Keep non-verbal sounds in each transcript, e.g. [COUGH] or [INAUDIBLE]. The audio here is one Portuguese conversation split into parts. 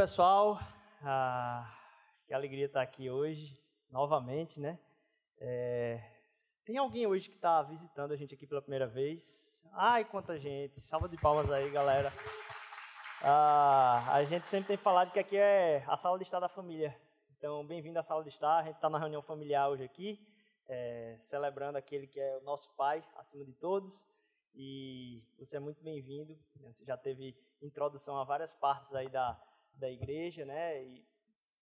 pessoal. Ah, que alegria estar aqui hoje, novamente, né? É, tem alguém hoje que está visitando a gente aqui pela primeira vez? Ai, quanta gente! Salva de palmas aí, galera. Ah, a gente sempre tem falado que aqui é a sala de estar da família. Então, bem-vindo à sala de estar. A gente está na reunião familiar hoje aqui, é, celebrando aquele que é o nosso Pai, acima de todos. E você é muito bem-vindo. Você já teve introdução a várias partes aí da, da igreja, né? E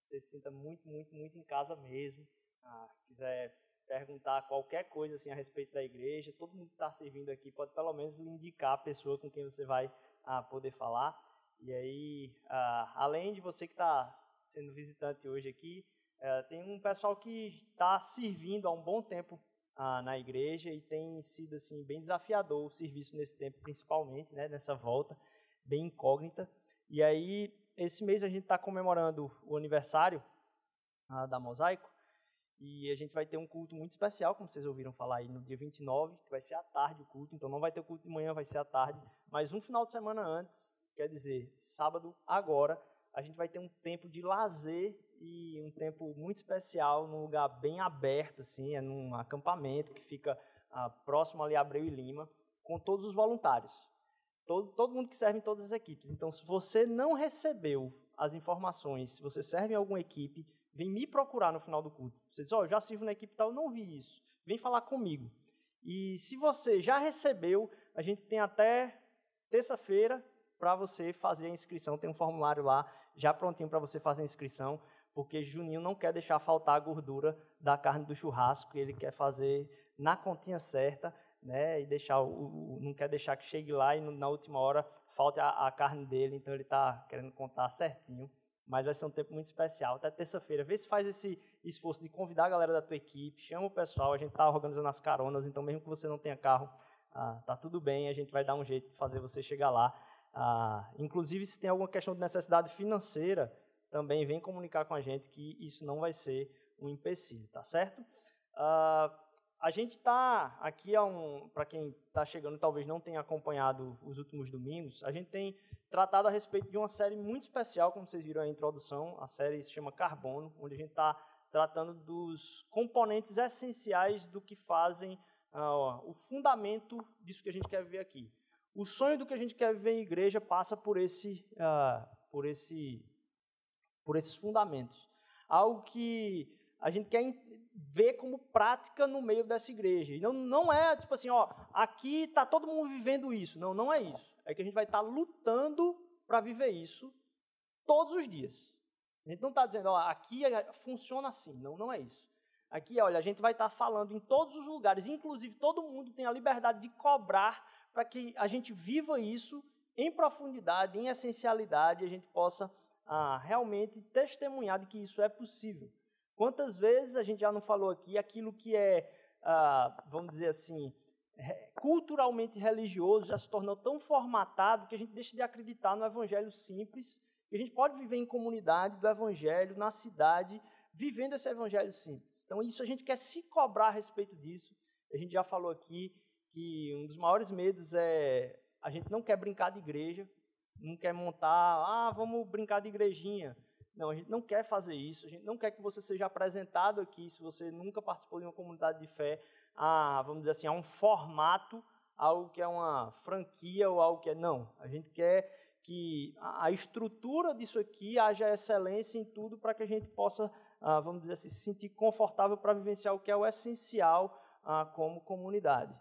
você se sinta muito, muito, muito em casa mesmo. Ah, quiser perguntar qualquer coisa assim a respeito da igreja, todo mundo que está servindo aqui pode pelo menos lhe indicar a pessoa com quem você vai ah, poder falar. E aí, ah, além de você que está sendo visitante hoje aqui, eh, tem um pessoal que está servindo há um bom tempo ah, na igreja e tem sido assim bem desafiador o serviço nesse tempo, principalmente, né, nessa volta bem incógnita. E aí, esse mês a gente está comemorando o aniversário ah, da Mosaico e a gente vai ter um culto muito especial, como vocês ouviram falar aí, no dia 29, que vai ser à tarde o culto, então não vai ter o culto de manhã, vai ser à tarde, mas um final de semana antes Quer dizer, sábado agora a gente vai ter um tempo de lazer e um tempo muito especial num lugar bem aberto, assim, é num acampamento que fica ah, próximo ali a Abreu e Lima, com todos os voluntários. Todo, todo mundo que serve em todas as equipes. Então, se você não recebeu as informações, se você serve em alguma equipe, vem me procurar no final do culto. Você diz, ó, oh, já sirvo na equipe tal, não vi isso. Vem falar comigo. E se você já recebeu, a gente tem até terça-feira para você fazer a inscrição. Tem um formulário lá já prontinho para você fazer a inscrição, porque Juninho não quer deixar faltar a gordura da carne do churrasco, ele quer fazer na continha certa, né? E deixar o, o não quer deixar que chegue lá e na última hora falte a, a carne dele, então ele está querendo contar certinho. Mas vai ser um tempo muito especial. Até terça-feira, vê se faz esse esforço de convidar a galera da tua equipe, chama o pessoal, a gente está organizando as caronas, então mesmo que você não tenha carro, ah, tá tudo bem, a gente vai dar um jeito de fazer você chegar lá. Ah, inclusive, se tem alguma questão de necessidade financeira, também vem comunicar com a gente que isso não vai ser um empecilho, tá certo? Ah, a gente está aqui, um, para quem está chegando talvez não tenha acompanhado os últimos domingos, a gente tem tratado a respeito de uma série muito especial, como vocês viram a introdução, a série se chama Carbono, onde a gente está tratando dos componentes essenciais do que fazem ah, o fundamento disso que a gente quer ver aqui. O sonho do que a gente quer viver em igreja passa por esse, uh, por esse, por esses fundamentos. Algo que a gente quer ver como prática no meio dessa igreja. E não, não é tipo assim, ó, aqui está todo mundo vivendo isso. Não, não é isso. É que a gente vai estar tá lutando para viver isso todos os dias. A gente não está dizendo, ó, aqui é, funciona assim. Não, não é isso. Aqui, olha, a gente vai estar tá falando em todos os lugares, inclusive todo mundo tem a liberdade de cobrar para que a gente viva isso em profundidade, em essencialidade, e a gente possa ah, realmente testemunhar de que isso é possível. Quantas vezes a gente já não falou aqui aquilo que é, ah, vamos dizer assim, culturalmente religioso já se tornou tão formatado que a gente deixa de acreditar no evangelho simples, que a gente pode viver em comunidade do evangelho, na cidade, vivendo esse evangelho simples. Então, isso a gente quer se cobrar a respeito disso. A gente já falou aqui que um dos maiores medos é a gente não quer brincar de igreja, não quer montar, ah, vamos brincar de igrejinha. Não, a gente não quer fazer isso, a gente não quer que você seja apresentado aqui, se você nunca participou de uma comunidade de fé, a, vamos dizer assim, a um formato, algo que é uma franquia ou algo que é. Não, a gente quer que a estrutura disso aqui haja excelência em tudo para que a gente possa, ah, vamos dizer assim, se sentir confortável para vivenciar o que é o essencial ah, como comunidade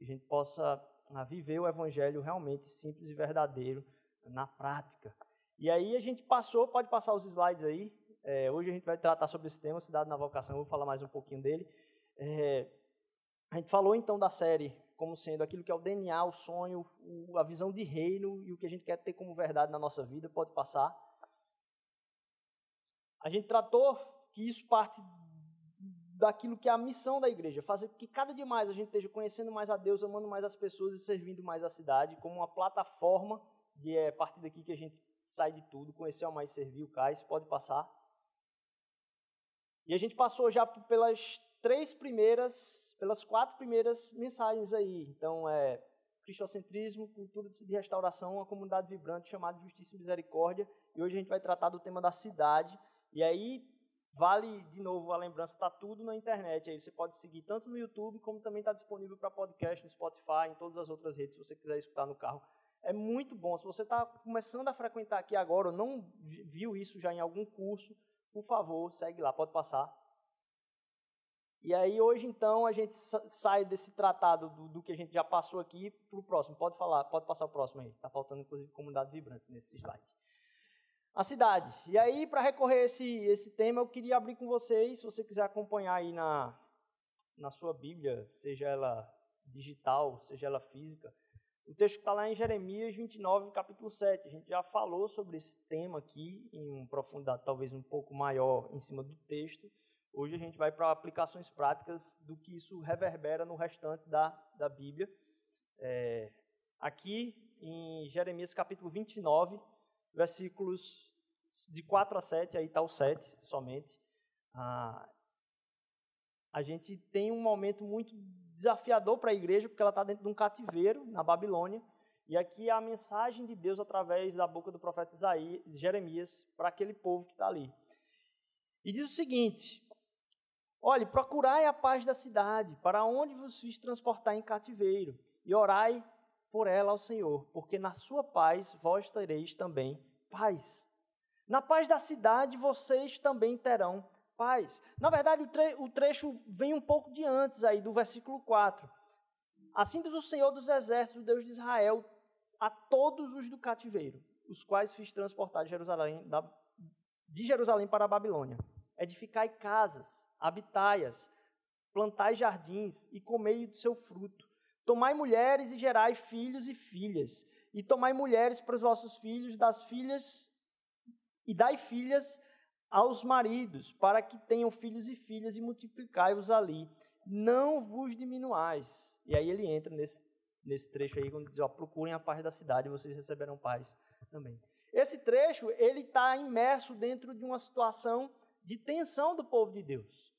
que a gente possa ah, viver o evangelho realmente simples e verdadeiro na prática. E aí a gente passou, pode passar os slides aí. É, hoje a gente vai tratar sobre esse tema, cidade na vocação. Eu vou falar mais um pouquinho dele. É, a gente falou então da série como sendo aquilo que é o DNA, o sonho, o, a visão de reino e o que a gente quer ter como verdade na nossa vida. Pode passar. A gente tratou que isso parte daquilo que é a missão da igreja, fazer que cada dia mais a gente esteja conhecendo mais a Deus, amando mais as pessoas e servindo mais a cidade, como uma plataforma de é, partir daqui que a gente sai de tudo, conhecer ao mais servir o cais, pode passar. E a gente passou já pelas três primeiras, pelas quatro primeiras mensagens aí. Então, é, cristocentrismo, cultura de restauração, uma comunidade vibrante chamada Justiça e Misericórdia. E hoje a gente vai tratar do tema da cidade. E aí, vale de novo a lembrança, está tudo na internet. Aí você pode seguir tanto no YouTube, como também está disponível para podcast no Spotify, em todas as outras redes, se você quiser escutar no carro. É muito bom. Se você está começando a frequentar aqui agora, ou não viu isso já em algum curso, por favor, segue lá, pode passar. E aí hoje então a gente sai desse tratado do, do que a gente já passou aqui para o próximo. Pode falar, pode passar o próximo aí. Está faltando inclusive comunidade vibrante nesse slide. A cidade. E aí para recorrer esse esse tema eu queria abrir com vocês, se você quiser acompanhar aí na na sua Bíblia, seja ela digital, seja ela física. O texto está lá em Jeremias 29, capítulo 7. A gente já falou sobre esse tema aqui em profundidade talvez um pouco maior em cima do texto. Hoje a gente vai para aplicações práticas do que isso reverbera no restante da, da Bíblia. É, aqui em Jeremias capítulo 29, versículos de 4 a 7, aí está o 7 somente. Ah, a gente tem um momento muito desafiador para a igreja, porque ela está dentro de um cativeiro na Babilônia. E aqui é a mensagem de Deus através da boca do profeta Isaías, Jeremias para aquele povo que está ali. E diz o seguinte: Olhe, procurai a paz da cidade, para onde vos fiz transportar em cativeiro, e orai por ela ao Senhor, porque na sua paz vós tereis também paz. Na paz da cidade vocês também terão paz. Na verdade, o, tre o trecho vem um pouco de antes aí, do versículo 4. Assim diz o Senhor dos Exércitos, Deus de Israel, a todos os do cativeiro, os quais fiz transportar de Jerusalém, da, de Jerusalém para a Babilônia. Edificai casas, habitai-as, plantai jardins e comei do seu fruto. Tomai mulheres e gerai filhos e filhas. E tomai mulheres para os vossos filhos, das filhas e dai filhas aos maridos, para que tenham filhos e filhas e multiplicai-vos ali. Não vos diminuais. E aí ele entra nesse, nesse trecho aí, quando diz, ó, procurem a paz da cidade e vocês receberão paz também. Esse trecho, ele está imerso dentro de uma situação de tensão do povo de Deus.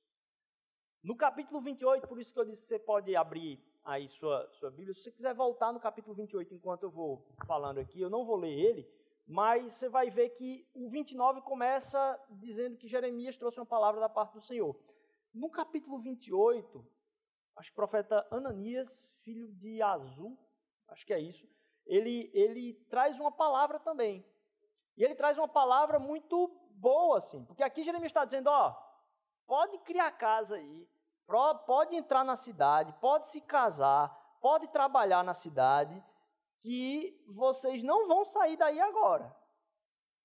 No capítulo 28, por isso que eu disse você pode abrir aí sua, sua Bíblia. Se você quiser voltar no capítulo 28 enquanto eu vou falando aqui, eu não vou ler ele, mas você vai ver que o 29 começa dizendo que Jeremias trouxe uma palavra da parte do Senhor. No capítulo 28, acho que o profeta Ananias, filho de Azul, acho que é isso, ele, ele traz uma palavra também. E ele traz uma palavra muito boa, assim. Porque aqui Jeremias está dizendo, ó, pode criar casa aí, pode entrar na cidade, pode se casar, pode trabalhar na cidade, que vocês não vão sair daí agora.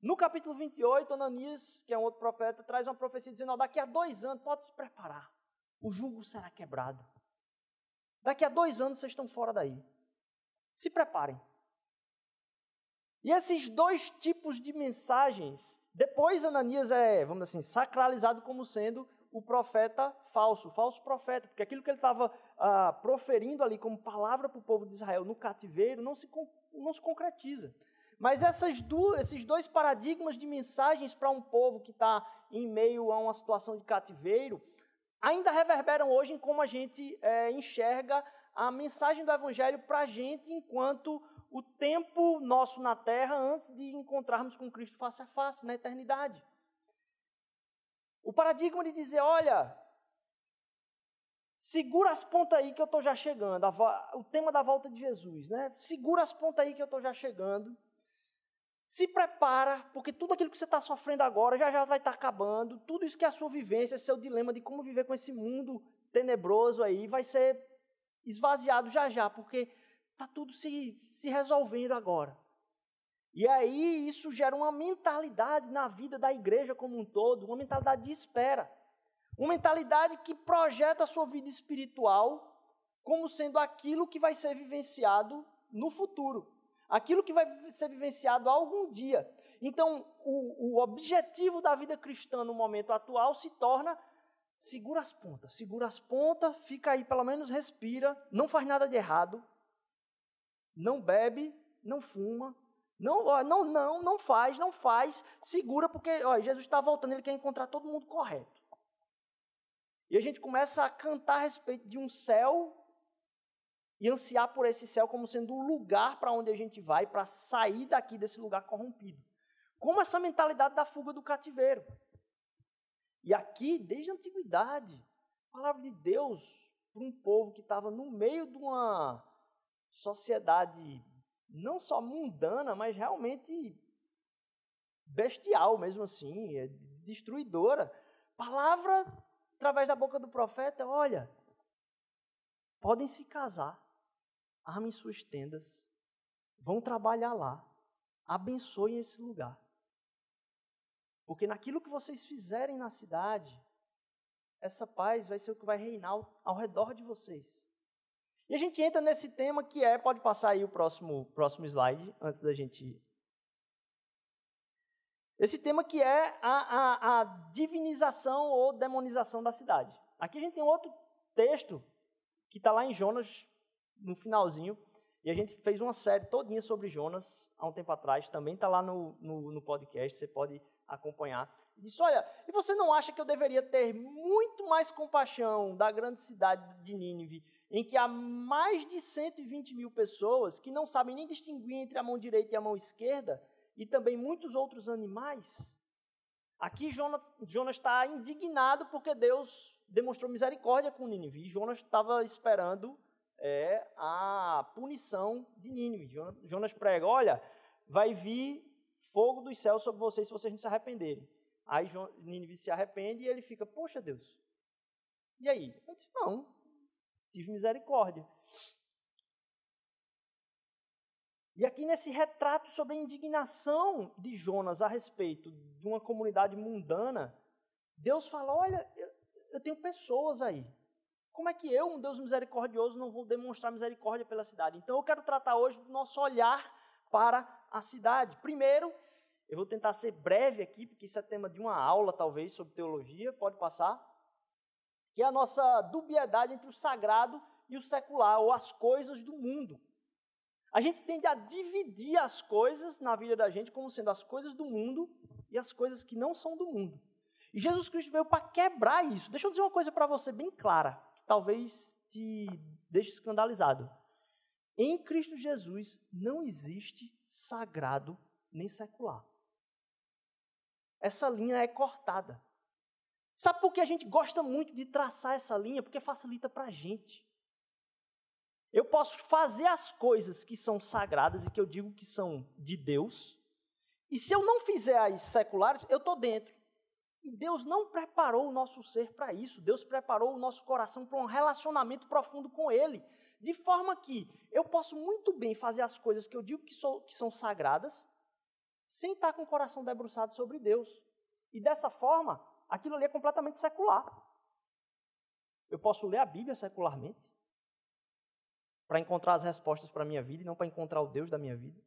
No capítulo 28, Ananias, que é um outro profeta, traz uma profecia dizendo: ó, daqui a dois anos, pode se preparar, o jugo será quebrado. Daqui a dois anos vocês estão fora daí. Se preparem. E esses dois tipos de mensagens depois Ananias é, vamos assim, sacralizado como sendo o profeta falso, o falso profeta, porque aquilo que ele estava ah, proferindo ali como palavra para o povo de Israel no cativeiro não se, não se concretiza. Mas duas, esses dois paradigmas de mensagens para um povo que está em meio a uma situação de cativeiro ainda reverberam hoje em como a gente é, enxerga a mensagem do Evangelho para a gente enquanto o tempo nosso na terra antes de encontrarmos com Cristo face a face, na eternidade. O paradigma de dizer, olha, segura as pontas aí que eu estou já chegando, o tema da volta de Jesus, né? Segura as pontas aí que eu estou já chegando. Se prepara, porque tudo aquilo que você está sofrendo agora já já vai estar tá acabando. Tudo isso que é a sua vivência, seu dilema de como viver com esse mundo tenebroso aí, vai ser esvaziado já já, porque Está tudo se, se resolvendo agora. E aí isso gera uma mentalidade na vida da igreja como um todo, uma mentalidade de espera. Uma mentalidade que projeta a sua vida espiritual como sendo aquilo que vai ser vivenciado no futuro. Aquilo que vai ser vivenciado algum dia. Então, o, o objetivo da vida cristã no momento atual se torna segura as pontas, segura as pontas, fica aí, pelo menos respira, não faz nada de errado, não bebe, não fuma, não, não, não, não faz, não faz, segura, porque ó, Jesus está voltando, ele quer encontrar todo mundo correto. E a gente começa a cantar a respeito de um céu e ansiar por esse céu como sendo o lugar para onde a gente vai para sair daqui desse lugar corrompido. Como essa mentalidade da fuga do cativeiro. E aqui, desde a antiguidade, a palavra de Deus para um povo que estava no meio de uma sociedade não só mundana, mas realmente bestial mesmo assim, é destruidora. Palavra através da boca do profeta, olha, podem se casar, armem suas tendas, vão trabalhar lá, abençoem esse lugar. Porque naquilo que vocês fizerem na cidade, essa paz vai ser o que vai reinar ao, ao redor de vocês. E a gente entra nesse tema que é, pode passar aí o próximo, próximo slide, antes da gente. Esse tema que é a, a, a divinização ou demonização da cidade. Aqui a gente tem outro texto que está lá em Jonas, no finalzinho, e a gente fez uma série todinha sobre Jonas há um tempo atrás, também está lá no, no, no, podcast, você pode acompanhar. Disse, olha, e você não acha que eu deveria ter muito mais compaixão da grande cidade de Nínive, em que há mais de 120 mil pessoas que não sabem nem distinguir entre a mão direita e a mão esquerda, e também muitos outros animais? Aqui Jonas, Jonas está indignado porque Deus demonstrou misericórdia com Nínive, e Jonas estava esperando é, a punição de Nínive. Jonas prega, olha, vai vir fogo dos céus sobre vocês se vocês não se arrependerem. Aí Nínive se arrepende e ele fica, poxa Deus, e aí? Eu disse, não, tive misericórdia. E aqui nesse retrato sobre a indignação de Jonas a respeito de uma comunidade mundana, Deus fala: olha, eu, eu tenho pessoas aí. Como é que eu, um Deus misericordioso, não vou demonstrar misericórdia pela cidade? Então eu quero tratar hoje do nosso olhar para a cidade. Primeiro, eu vou tentar ser breve aqui, porque isso é tema de uma aula, talvez, sobre teologia, pode passar que é a nossa dubiedade entre o sagrado e o secular, ou as coisas do mundo. A gente tende a dividir as coisas na vida da gente como sendo as coisas do mundo e as coisas que não são do mundo. E Jesus Cristo veio para quebrar isso. Deixa eu dizer uma coisa para você bem clara, que talvez te deixe escandalizado. Em Cristo Jesus não existe sagrado nem secular. Essa linha é cortada. Sabe por que a gente gosta muito de traçar essa linha? Porque facilita para a gente. Eu posso fazer as coisas que são sagradas e que eu digo que são de Deus, e se eu não fizer as seculares, eu estou dentro. E Deus não preparou o nosso ser para isso. Deus preparou o nosso coração para um relacionamento profundo com Ele. De forma que eu posso muito bem fazer as coisas que eu digo que, sou, que são sagradas, sem estar com o coração debruçado sobre Deus. E dessa forma, aquilo ali é completamente secular. Eu posso ler a Bíblia secularmente para encontrar as respostas para a minha vida e não para encontrar o Deus da minha vida.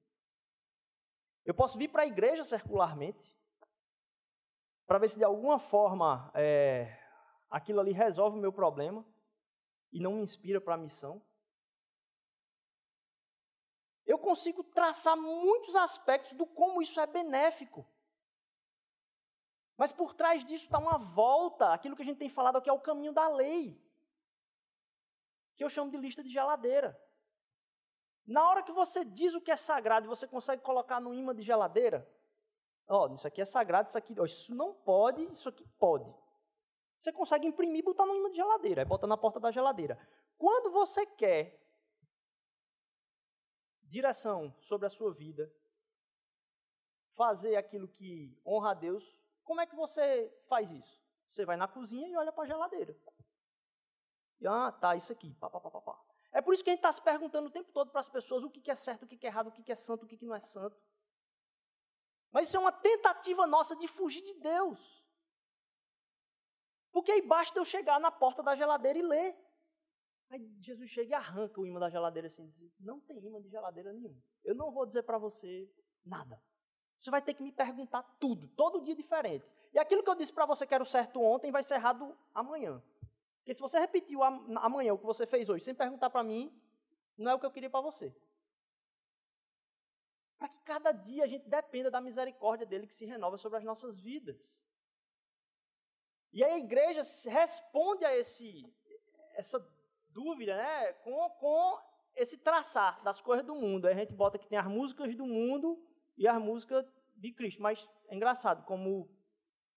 Eu posso vir para a igreja secularmente para ver se de alguma forma é, aquilo ali resolve o meu problema e não me inspira para a missão. Eu consigo traçar muitos aspectos do como isso é benéfico. Mas por trás disso está uma volta, aquilo que a gente tem falado aqui é o caminho da lei, que eu chamo de lista de geladeira. Na hora que você diz o que é sagrado e você consegue colocar no imã de geladeira, ó, oh, isso aqui é sagrado, isso aqui, oh, isso não pode, isso aqui pode. Você consegue imprimir e botar no imã de geladeira, aí bota na porta da geladeira. Quando você quer direção sobre a sua vida, fazer aquilo que honra a Deus, como é que você faz isso? Você vai na cozinha e olha para a geladeira. E, ah, tá, isso aqui. Pá, pá, pá, pá. É por isso que a gente está se perguntando o tempo todo para as pessoas o que é certo, o que é errado, o que é santo, o que não é santo. Mas isso é uma tentativa nossa de fugir de Deus. Porque aí basta eu chegar na porta da geladeira e ler. Aí Jesus chega e arranca o imã da geladeira assim diz: Não tem imã de geladeira nenhum. Eu não vou dizer para você nada. Você vai ter que me perguntar tudo, todo dia diferente. E aquilo que eu disse para você que era o certo ontem vai ser errado amanhã. Porque se você repetiu amanhã o que você fez hoje sem perguntar para mim, não é o que eu queria para você. Para que cada dia a gente dependa da misericórdia dele que se renova sobre as nossas vidas. E a igreja responde a esse, essa dúvida né, com, com esse traçar das coisas do mundo. Aí a gente bota que tem as músicas do mundo e as músicas de Cristo. Mas é engraçado, como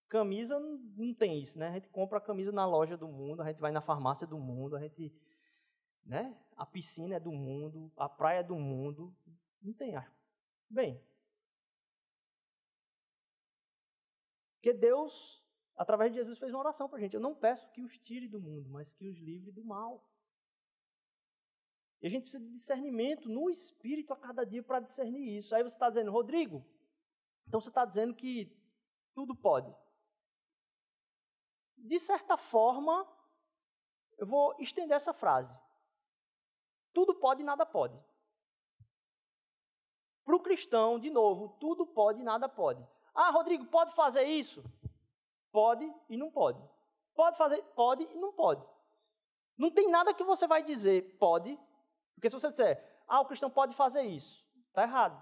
camisa não tem isso, né? A gente compra a camisa na loja do mundo, a gente vai na farmácia do mundo, a gente, né? A piscina é do mundo, a praia é do mundo, não tem. Bem, porque Deus, através de Jesus, fez uma oração para a gente. Eu não peço que os tire do mundo, mas que os livre do mal. E a gente precisa de discernimento no espírito a cada dia para discernir isso. Aí você está dizendo, Rodrigo, então você está dizendo que tudo pode. De certa forma, eu vou estender essa frase. Tudo pode e nada pode. Para o cristão, de novo, tudo pode e nada pode. Ah, Rodrigo, pode fazer isso? Pode e não pode. Pode fazer, pode e não pode. Não tem nada que você vai dizer pode porque se você disser, ah, o cristão pode fazer isso, está errado.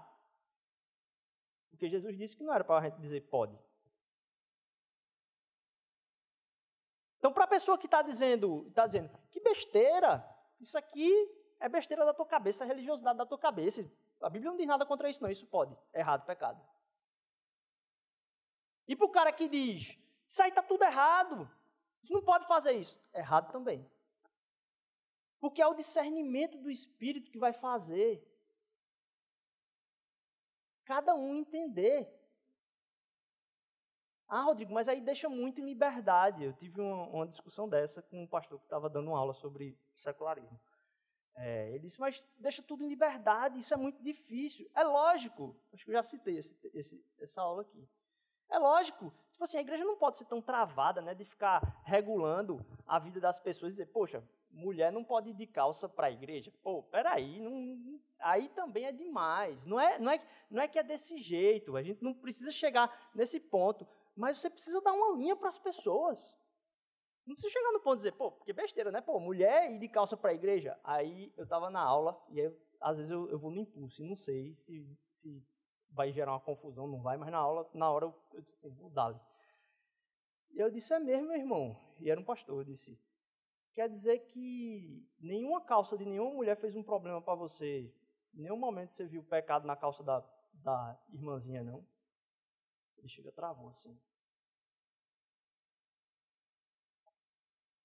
Porque Jesus disse que não era para a gente dizer pode. Então, para a pessoa que está dizendo, está dizendo, que besteira, isso aqui é besteira da tua cabeça, é religiosidade da tua cabeça. A Bíblia não diz nada contra isso, não. Isso pode. Errado, pecado. E para o cara que diz, isso aí está tudo errado, você não pode fazer isso. Errado também. Porque é o discernimento do Espírito que vai fazer cada um entender. Ah, Rodrigo, mas aí deixa muito em liberdade. Eu tive uma, uma discussão dessa com um pastor que estava dando aula sobre secularismo. É, ele disse, mas deixa tudo em liberdade, isso é muito difícil. É lógico, acho que eu já citei esse, esse, essa aula aqui. É lógico, tipo assim, a igreja não pode ser tão travada, né, de ficar regulando a vida das pessoas e dizer, poxa, mulher não pode ir de calça para a igreja. Pô, peraí, não, aí também é demais. Não é, não, é, não é que é desse jeito, a gente não precisa chegar nesse ponto, mas você precisa dar uma linha para as pessoas. Não precisa chegar no ponto de dizer, pô, que besteira, né? Pô, mulher ir de calça para a igreja. Aí eu estava na aula, e aí, às vezes eu, eu vou no impulso, e não sei se, se vai gerar uma confusão, não vai, mas na aula, na hora eu, eu disse assim, vou dar. E eu disse, é mesmo, meu irmão. E era um pastor, eu disse, quer dizer que nenhuma calça de nenhuma mulher fez um problema para você. Em nenhum momento você viu pecado na calça da, da irmãzinha, não? Ele chega travou assim.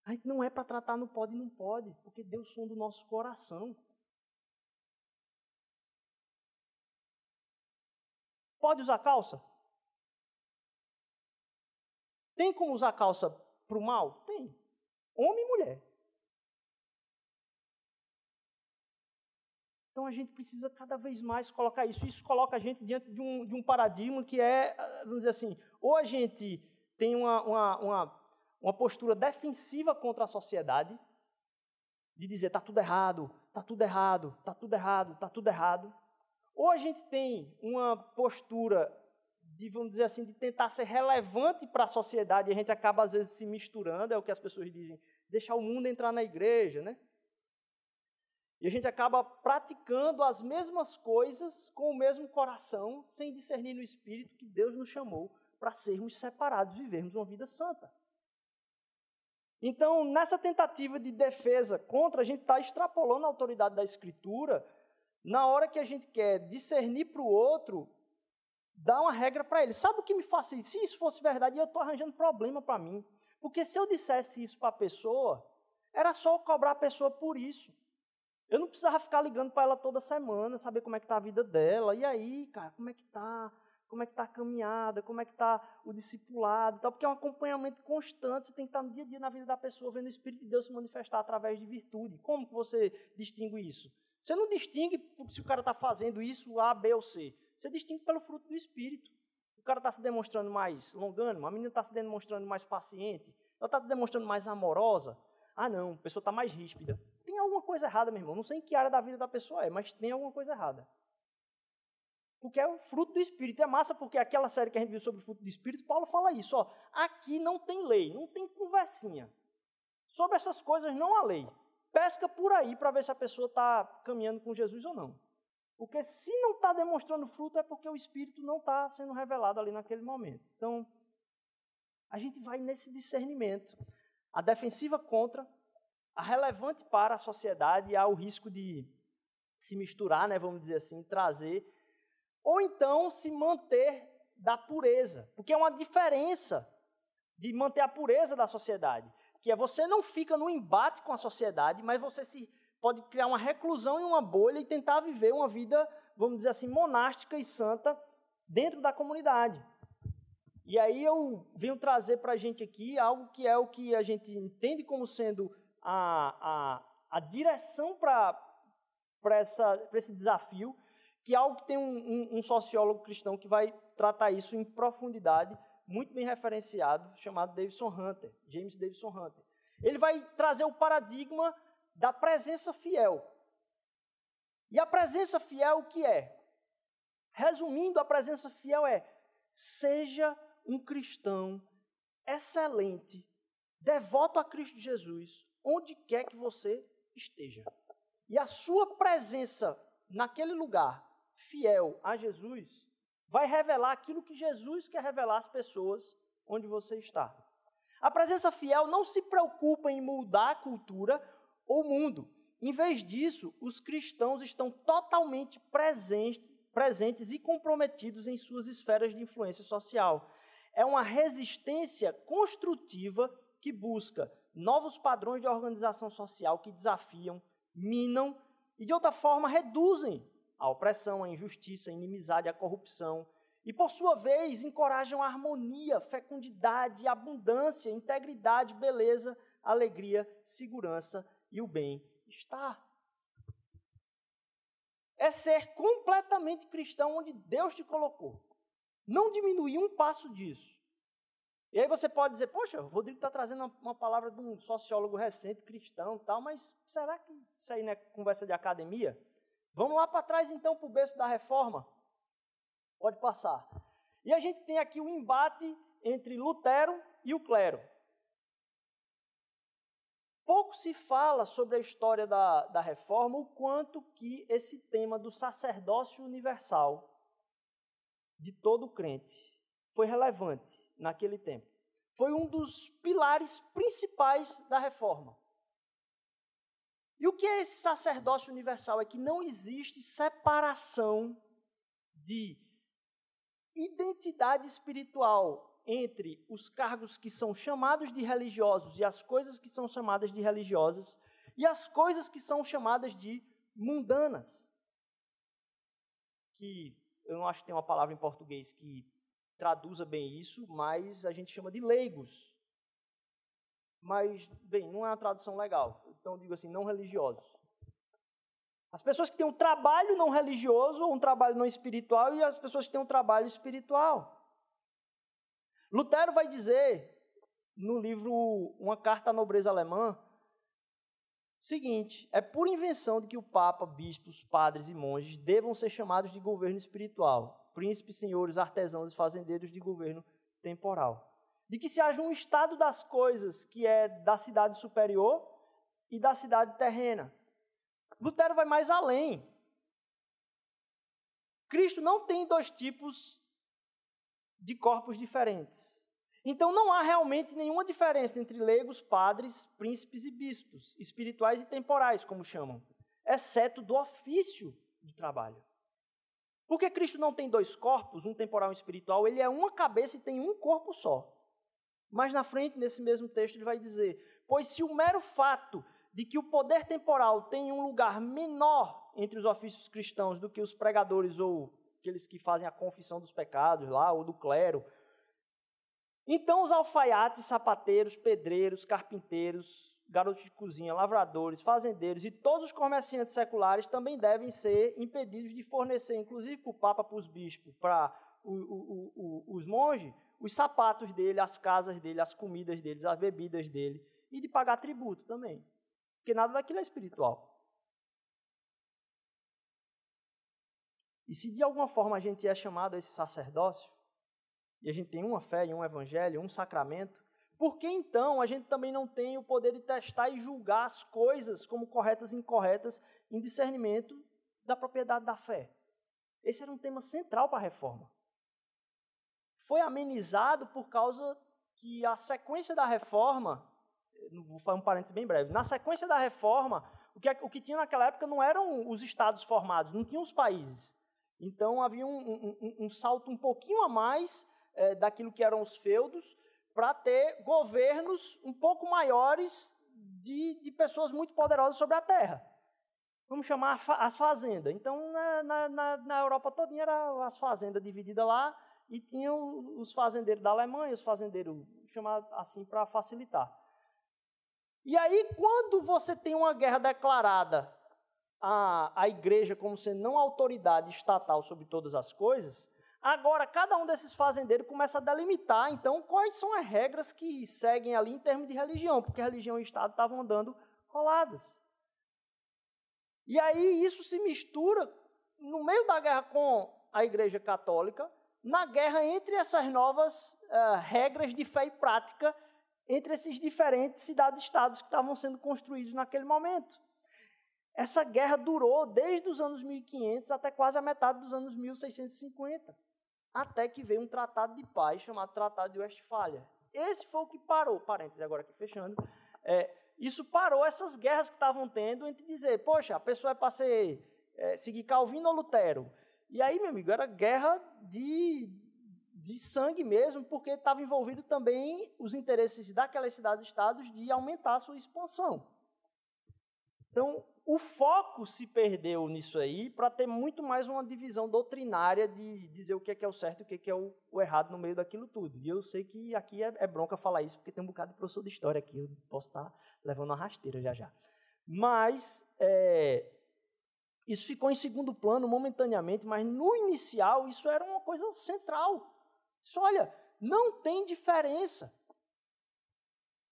A gente não é para tratar no pode e não pode, porque Deus som do nosso coração. Pode usar calça? Tem como usar calça para o mal? Tem. Homem e mulher. Então a gente precisa cada vez mais colocar isso. Isso coloca a gente diante de um, de um paradigma que é, vamos dizer assim, ou a gente tem uma, uma, uma, uma postura defensiva contra a sociedade, de dizer está tudo errado, está tudo errado, está tudo errado, está tudo errado. Ou a gente tem uma postura de, vamos dizer assim, de tentar ser relevante para a sociedade, e a gente acaba, às vezes, se misturando, é o que as pessoas dizem, deixar o mundo entrar na igreja, né? E a gente acaba praticando as mesmas coisas com o mesmo coração, sem discernir no Espírito que Deus nos chamou para sermos separados, vivermos uma vida santa. Então, nessa tentativa de defesa contra, a gente está extrapolando a autoridade da Escritura, na hora que a gente quer discernir para o outro dá uma regra para ele. Sabe o que me facilita? Se isso fosse verdade, eu estou arranjando problema para mim. Porque se eu dissesse isso para a pessoa, era só cobrar a pessoa por isso. Eu não precisava ficar ligando para ela toda semana, saber como é que está a vida dela. E aí, cara, como é que está? Como é que está a caminhada? Como é que está o discipulado? Tal, porque é um acompanhamento constante. Você tem que estar no dia a dia na vida da pessoa, vendo o Espírito de Deus se manifestar através de virtude. Como que você distingue isso? Você não distingue se o cara está fazendo isso A, B ou C. Você distingue pelo fruto do Espírito. O cara está se demonstrando mais longânimo, a menina está se demonstrando mais paciente, ela está se demonstrando mais amorosa. Ah, não, a pessoa está mais ríspida. Tem alguma coisa errada, meu irmão. Não sei em que área da vida da pessoa é, mas tem alguma coisa errada. Porque é o fruto do Espírito. É massa porque aquela série que a gente viu sobre o fruto do Espírito, Paulo fala isso. Ó, aqui não tem lei, não tem conversinha. Sobre essas coisas não há lei. Pesca por aí para ver se a pessoa está caminhando com Jesus ou não. Porque se não está demonstrando fruto, é porque o Espírito não está sendo revelado ali naquele momento. Então, a gente vai nesse discernimento. A defensiva contra, a relevante para a sociedade, há o risco de se misturar, né, vamos dizer assim, trazer, ou então se manter da pureza, porque é uma diferença de manter a pureza da sociedade, que é você não fica no embate com a sociedade, mas você se pode criar uma reclusão em uma bolha e tentar viver uma vida, vamos dizer assim, monástica e santa dentro da comunidade. E aí eu venho trazer para a gente aqui algo que é o que a gente entende como sendo a, a, a direção para esse desafio, que é algo que tem um, um, um sociólogo cristão que vai tratar isso em profundidade, muito bem referenciado, chamado Davidson Hunter, James Davidson Hunter. Ele vai trazer o paradigma da presença fiel. E a presença fiel o que é? Resumindo, a presença fiel é: seja um cristão excelente, devoto a Cristo Jesus, onde quer que você esteja. E a sua presença naquele lugar, fiel a Jesus, vai revelar aquilo que Jesus quer revelar às pessoas onde você está. A presença fiel não se preocupa em mudar a cultura ou mundo. Em vez disso, os cristãos estão totalmente presentes, presentes e comprometidos em suas esferas de influência social. É uma resistência construtiva que busca novos padrões de organização social que desafiam, minam e, de outra forma, reduzem a opressão, a injustiça, a inimizade, a corrupção. E, por sua vez, encorajam a harmonia, fecundidade, abundância, integridade, beleza, alegria, segurança e o bem-estar. É ser completamente cristão onde Deus te colocou. Não diminuir um passo disso. E aí você pode dizer, poxa, o Rodrigo está trazendo uma, uma, palavra de um sociólogo recente, cristão tal, mas será que isso aí não é conversa de academia? Vamos lá para trás então para o berço da reforma. Pode passar. E a gente tem aqui o embate entre Lutero e o clero. Pouco se fala sobre a história da, da reforma, o quanto que esse tema do sacerdócio universal de todo crente foi relevante naquele tempo. Foi um dos pilares principais da reforma. E o que é esse sacerdócio universal? É que não existe separação de identidade espiritual entre os cargos que são chamados de religiosos e as coisas que são chamadas de religiosas e as coisas que são chamadas de mundanas. Que eu não acho que tem uma palavra em português que traduza bem isso, mas a gente chama de leigos. Mas, bem, não é uma tradução legal. Então, digo assim, não religiosos. As pessoas que têm um trabalho não religioso um trabalho não espiritual e as pessoas que têm um trabalho espiritual. Lutero vai dizer no livro Uma Carta à Nobreza Alemã seguinte: é por invenção de que o Papa, bispos, padres e monges devam ser chamados de governo espiritual, príncipes, senhores, artesãos e fazendeiros de governo temporal. De que se haja um estado das coisas que é da cidade superior e da cidade terrena. Lutero vai mais além. Cristo não tem dois tipos de corpos diferentes. Então não há realmente nenhuma diferença entre leigos, padres, príncipes e bispos, espirituais e temporais, como chamam, exceto do ofício do trabalho. Porque Cristo não tem dois corpos, um temporal e um espiritual, ele é uma cabeça e tem um corpo só. Mas na frente, nesse mesmo texto, ele vai dizer: Pois se o mero fato de que o poder temporal tem um lugar menor entre os ofícios cristãos do que os pregadores ou aqueles que fazem a confissão dos pecados lá, ou do clero. Então os alfaiates, sapateiros, pedreiros, carpinteiros, garotos de cozinha, lavradores, fazendeiros e todos os comerciantes seculares também devem ser impedidos de fornecer, inclusive para o Papa, para os bispos, para os monges, os sapatos dele, as casas dele, as comidas deles, as bebidas dele, e de pagar tributo também. Porque nada daquilo é espiritual. E se de alguma forma a gente é chamado a esse sacerdócio, e a gente tem uma fé e um evangelho, um sacramento, por que então a gente também não tem o poder de testar e julgar as coisas como corretas e incorretas em discernimento da propriedade da fé? Esse era um tema central para a reforma. Foi amenizado por causa que a sequência da reforma, vou fazer um parênteses bem breve. Na sequência da reforma, o que, o que tinha naquela época não eram os estados formados, não tinham os países. Então havia um, um, um salto um pouquinho a mais é, daquilo que eram os feudos, para ter governos um pouco maiores de, de, pessoas muito poderosas sobre a terra. Vamos chamar as fazendas. Então, na, na, na Europa toda eram as fazendas divididas lá, e tinham os fazendeiros da Alemanha, os fazendeiros, chamar assim para facilitar. E aí, quando você tem uma guerra declarada à, à igreja como sendo não autoridade estatal sobre todas as coisas, Agora, cada um desses fazendeiros começa a delimitar, então, quais são as regras que seguem ali em termos de religião, porque religião e Estado estavam andando coladas. E aí isso se mistura no meio da guerra com a Igreja Católica, na guerra entre essas novas uh, regras de fé e prática entre esses diferentes cidades-estados que estavam sendo construídos naquele momento. Essa guerra durou desde os anos 1500 até quase a metade dos anos 1650 até que veio um tratado de paz chamado Tratado de Westfália. Esse foi o que parou, parênteses agora aqui fechando, é, isso parou essas guerras que estavam tendo entre dizer, poxa, a pessoa é para ser, é, seguir Calvino ou Lutero. E aí, meu amigo, era guerra de, de sangue mesmo, porque estava envolvido também os interesses daquelas cidades-estados de aumentar a sua expansão. Então, o foco se perdeu nisso aí para ter muito mais uma divisão doutrinária de dizer o que é, que é o certo e o que é, que é o, o, errado no meio daquilo tudo. E eu sei que aqui é, é, bronca falar isso, porque tem um bocado de professor de história aqui, eu posso estar levando uma rasteira já já. Mas é, isso ficou em segundo plano momentaneamente, mas no inicial isso era uma coisa central. Isso, olha, não tem diferença.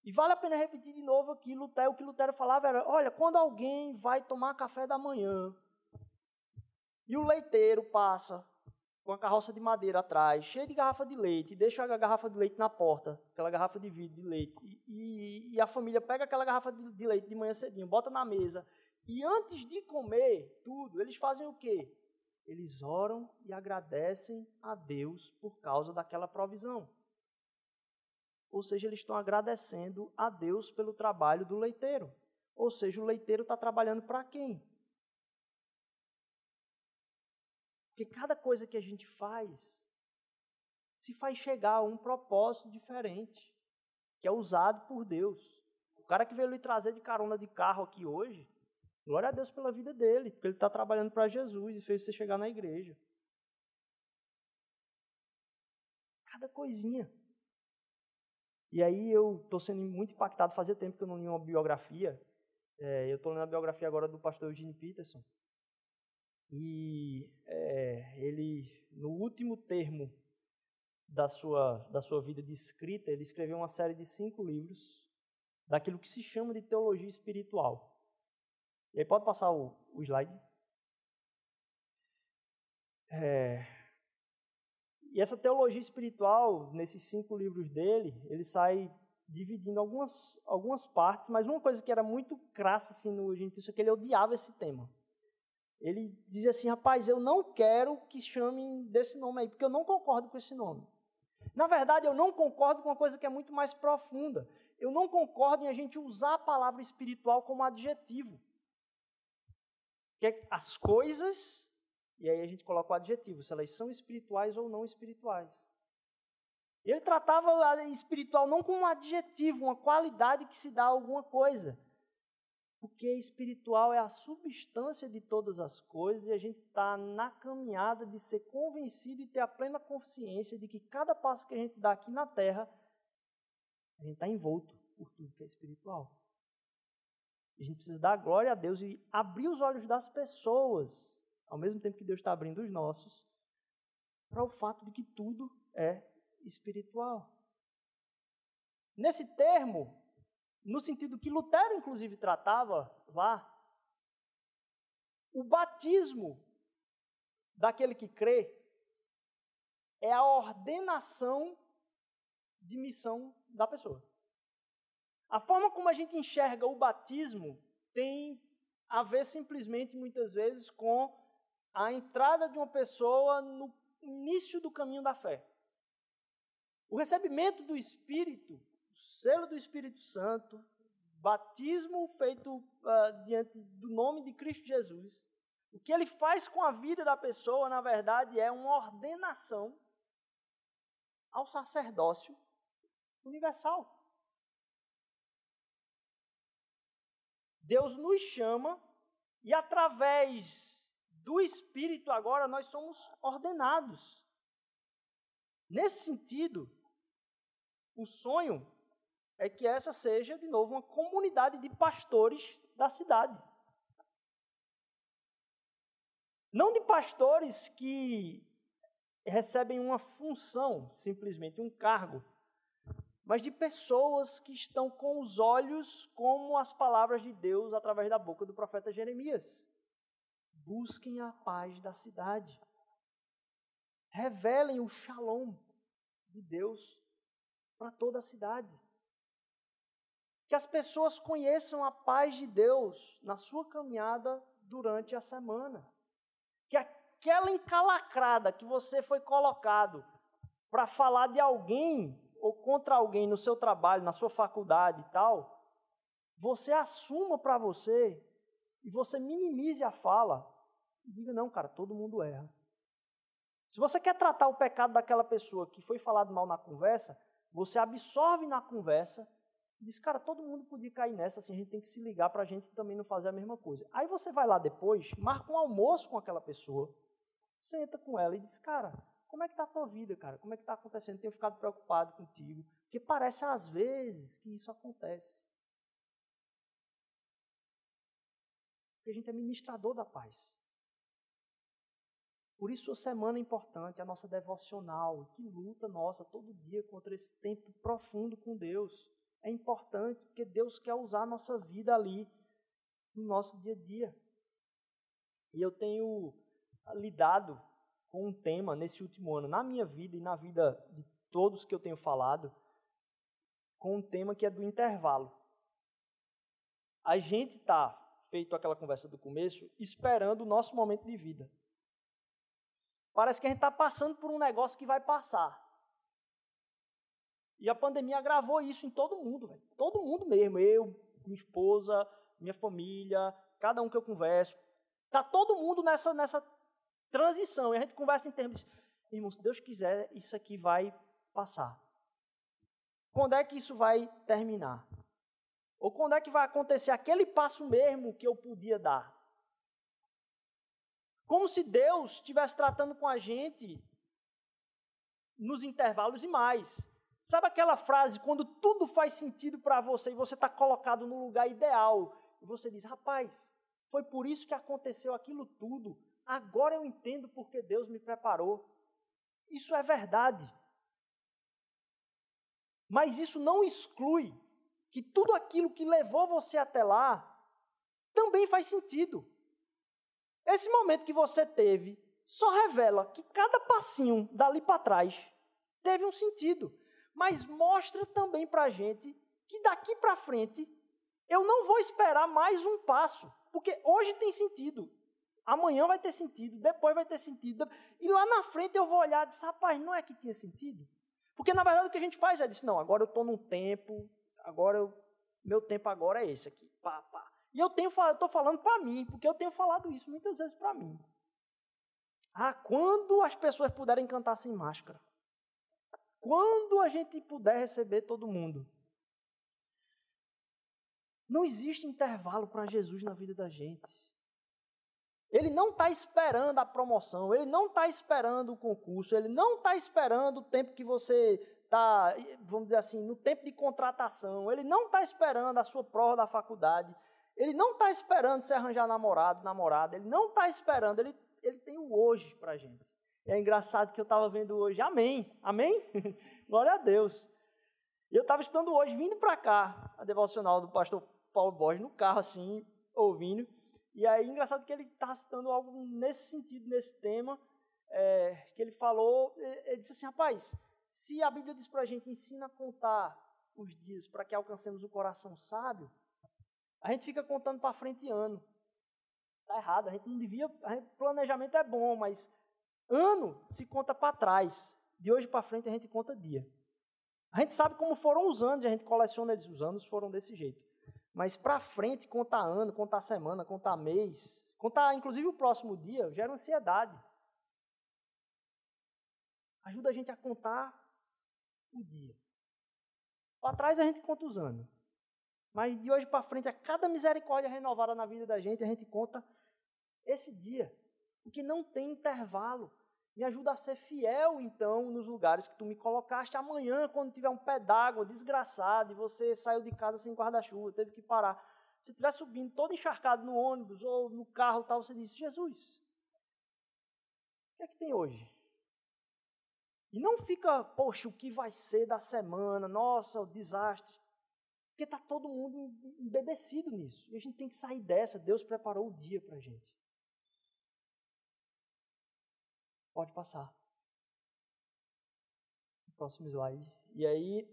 E vale a pena repetir de novo aqui, Lutero, o que Lutero falava era, olha, quando alguém vai tomar café da manhã e o leiteiro passa com a carroça de madeira atrás, cheia de garrafa de leite, deixa a garrafa de leite na porta, aquela garrafa de vidro de leite, e, e a família pega aquela garrafa de, de leite de manhã cedinho, bota na mesa, e antes de comer tudo, eles fazem o quê? Eles oram e agradecem a Deus por causa daquela provisão ou seja, eles estão agradecendo a Deus pelo trabalho do leiteiro. Ou seja, o leiteiro está trabalhando para quem? Porque cada coisa que a gente faz se faz chegar a um propósito diferente, que é usado por Deus. O cara que veio lhe trazer de carona de carro aqui hoje, glória a Deus pela vida dele, porque ele está trabalhando para Jesus e fez você chegar na igreja. Cada coisinha. E aí eu estou sendo muito impactado, fazia tempo que eu não li uma biografia. É, eu estou lendo a biografia agora do pastor Eugene Peterson. E é, ele, no último termo da sua, da sua vida de escrita, ele escreveu uma série de cinco livros daquilo que se chama de teologia espiritual. E aí pode passar o, o slide? É, e essa teologia espiritual, nesses cinco livros dele, ele sai dividindo algumas, algumas partes, mas uma coisa que era muito crassa assim, no Gente é que ele odiava esse tema. Ele dizia assim, rapaz, eu não quero que chamem desse nome aí, porque eu não concordo com esse nome. Na verdade, eu não concordo com uma coisa que é muito mais profunda. Eu não concordo em a gente usar a palavra espiritual como adjetivo. Que as coisas e aí a gente coloca o adjetivo, se elas são espirituais ou não espirituais. Ele tratava a espiritual não como um adjetivo, uma qualidade que se dá a alguma coisa. Porque espiritual é a substância de todas as coisas e a gente está na caminhada de ser convencido e ter a plena consciência de que cada passo que a gente dá aqui na terra, a gente está envolto por tudo que é espiritual. A gente precisa dar glória a Deus e abrir os olhos das pessoas ao mesmo tempo que Deus está abrindo os nossos, para o fato de que tudo é espiritual. Nesse termo, no sentido que Lutero, inclusive, tratava lá, o batismo daquele que crê é a ordenação de missão da pessoa. A forma como a gente enxerga o batismo tem a ver simplesmente, muitas vezes, com a entrada de uma pessoa no início do caminho da fé. O recebimento do Espírito, o selo do Espírito Santo, batismo feito uh, diante do nome de Cristo Jesus, o que ele faz com a vida da pessoa, na verdade, é uma ordenação ao sacerdócio universal. Deus nos chama e através do Espírito agora nós somos ordenados. Nesse sentido, o sonho é que essa seja, de novo, uma comunidade de pastores da cidade. Não de pastores que recebem uma função, simplesmente um cargo, mas de pessoas que estão com os olhos como as palavras de Deus através da boca do profeta Jeremias. Busquem a paz da cidade. Revelem o shalom de Deus para toda a cidade. Que as pessoas conheçam a paz de Deus na sua caminhada durante a semana. Que aquela encalacrada que você foi colocado para falar de alguém ou contra alguém no seu trabalho, na sua faculdade e tal, você assuma para você e você minimize a fala. Diga, não, cara, todo mundo erra. Se você quer tratar o pecado daquela pessoa que foi falado mal na conversa, você absorve na conversa e diz, cara, todo mundo podia cair nessa, assim, a gente tem que se ligar para a gente também não fazer a mesma coisa. Aí você vai lá depois, marca um almoço com aquela pessoa, senta com ela e diz, cara, como é que está a tua vida, cara? Como é que está acontecendo? Tenho ficado preocupado contigo. Porque parece às vezes que isso acontece. Porque a gente é ministrador da paz. Por isso, a semana é importante, a nossa devocional, que luta nossa todo dia contra esse tempo profundo com Deus. É importante, porque Deus quer usar a nossa vida ali, no nosso dia a dia. E eu tenho lidado com um tema nesse último ano, na minha vida e na vida de todos que eu tenho falado, com um tema que é do intervalo. A gente está, feito aquela conversa do começo, esperando o nosso momento de vida. Parece que a gente está passando por um negócio que vai passar. E a pandemia agravou isso em todo mundo, velho. Todo mundo mesmo. Eu, minha esposa, minha família, cada um que eu converso. Está todo mundo nessa, nessa transição. E a gente conversa em termos de, irmão, se Deus quiser, isso aqui vai passar. Quando é que isso vai terminar? Ou quando é que vai acontecer aquele passo mesmo que eu podia dar? Como se Deus estivesse tratando com a gente nos intervalos e mais. Sabe aquela frase quando tudo faz sentido para você e você está colocado no lugar ideal e você diz, rapaz, foi por isso que aconteceu aquilo tudo. Agora eu entendo porque Deus me preparou. Isso é verdade. Mas isso não exclui que tudo aquilo que levou você até lá também faz sentido. Esse momento que você teve só revela que cada passinho dali para trás teve um sentido, mas mostra também para a gente que daqui para frente eu não vou esperar mais um passo, porque hoje tem sentido, Amanhã vai ter sentido, depois vai ter sentido. E lá na frente eu vou olhar e dizer, rapaz, não é que tinha sentido? Porque na verdade o que a gente faz é dizer, não, agora eu estou num tempo, agora eu, meu tempo agora é esse aqui. Pá, pá. E eu estou falando para mim, porque eu tenho falado isso muitas vezes para mim. Ah, quando as pessoas puderem cantar sem máscara? Quando a gente puder receber todo mundo? Não existe intervalo para Jesus na vida da gente. Ele não está esperando a promoção, ele não está esperando o concurso, ele não está esperando o tempo que você está, vamos dizer assim, no tempo de contratação, ele não está esperando a sua prova da faculdade, ele não está esperando se arranjar namorado, namorada, ele não está esperando, ele, ele tem o hoje para a gente. É engraçado que eu estava vendo hoje, amém, amém? [LAUGHS] Glória a Deus. Eu estava estudando hoje, vindo para cá, a devocional do pastor Paulo Borges, no carro assim, ouvindo, e aí, engraçado que ele está citando algo nesse sentido, nesse tema, é, que ele falou, ele disse assim, rapaz, se a Bíblia diz para a gente, ensina a contar os dias para que alcancemos o coração sábio, a gente fica contando para frente ano. Está errado, a gente não devia, gente, planejamento é bom, mas ano se conta para trás. De hoje para frente a gente conta dia. A gente sabe como foram os anos, a gente coleciona eles, os anos foram desse jeito. Mas para frente, contar ano, contar semana, contar mês, contar inclusive o próximo dia, gera ansiedade. Ajuda a gente a contar o dia. Para trás a gente conta os anos. Mas de hoje para frente, a cada misericórdia renovada na vida da gente, a gente conta esse dia. Porque não tem intervalo. Me ajuda a ser fiel, então, nos lugares que tu me colocaste. Amanhã, quando tiver um pé d'água desgraçado e você saiu de casa sem guarda-chuva, teve que parar. Se estiver subindo todo encharcado no ônibus ou no carro, tal, você diz: Jesus, o que é que tem hoje? E não fica, poxa, o que vai ser da semana, nossa, o desastre. Porque está todo mundo embebecido nisso. E a gente tem que sair dessa. Deus preparou o dia para a gente. Pode passar. Próximo slide. E aí,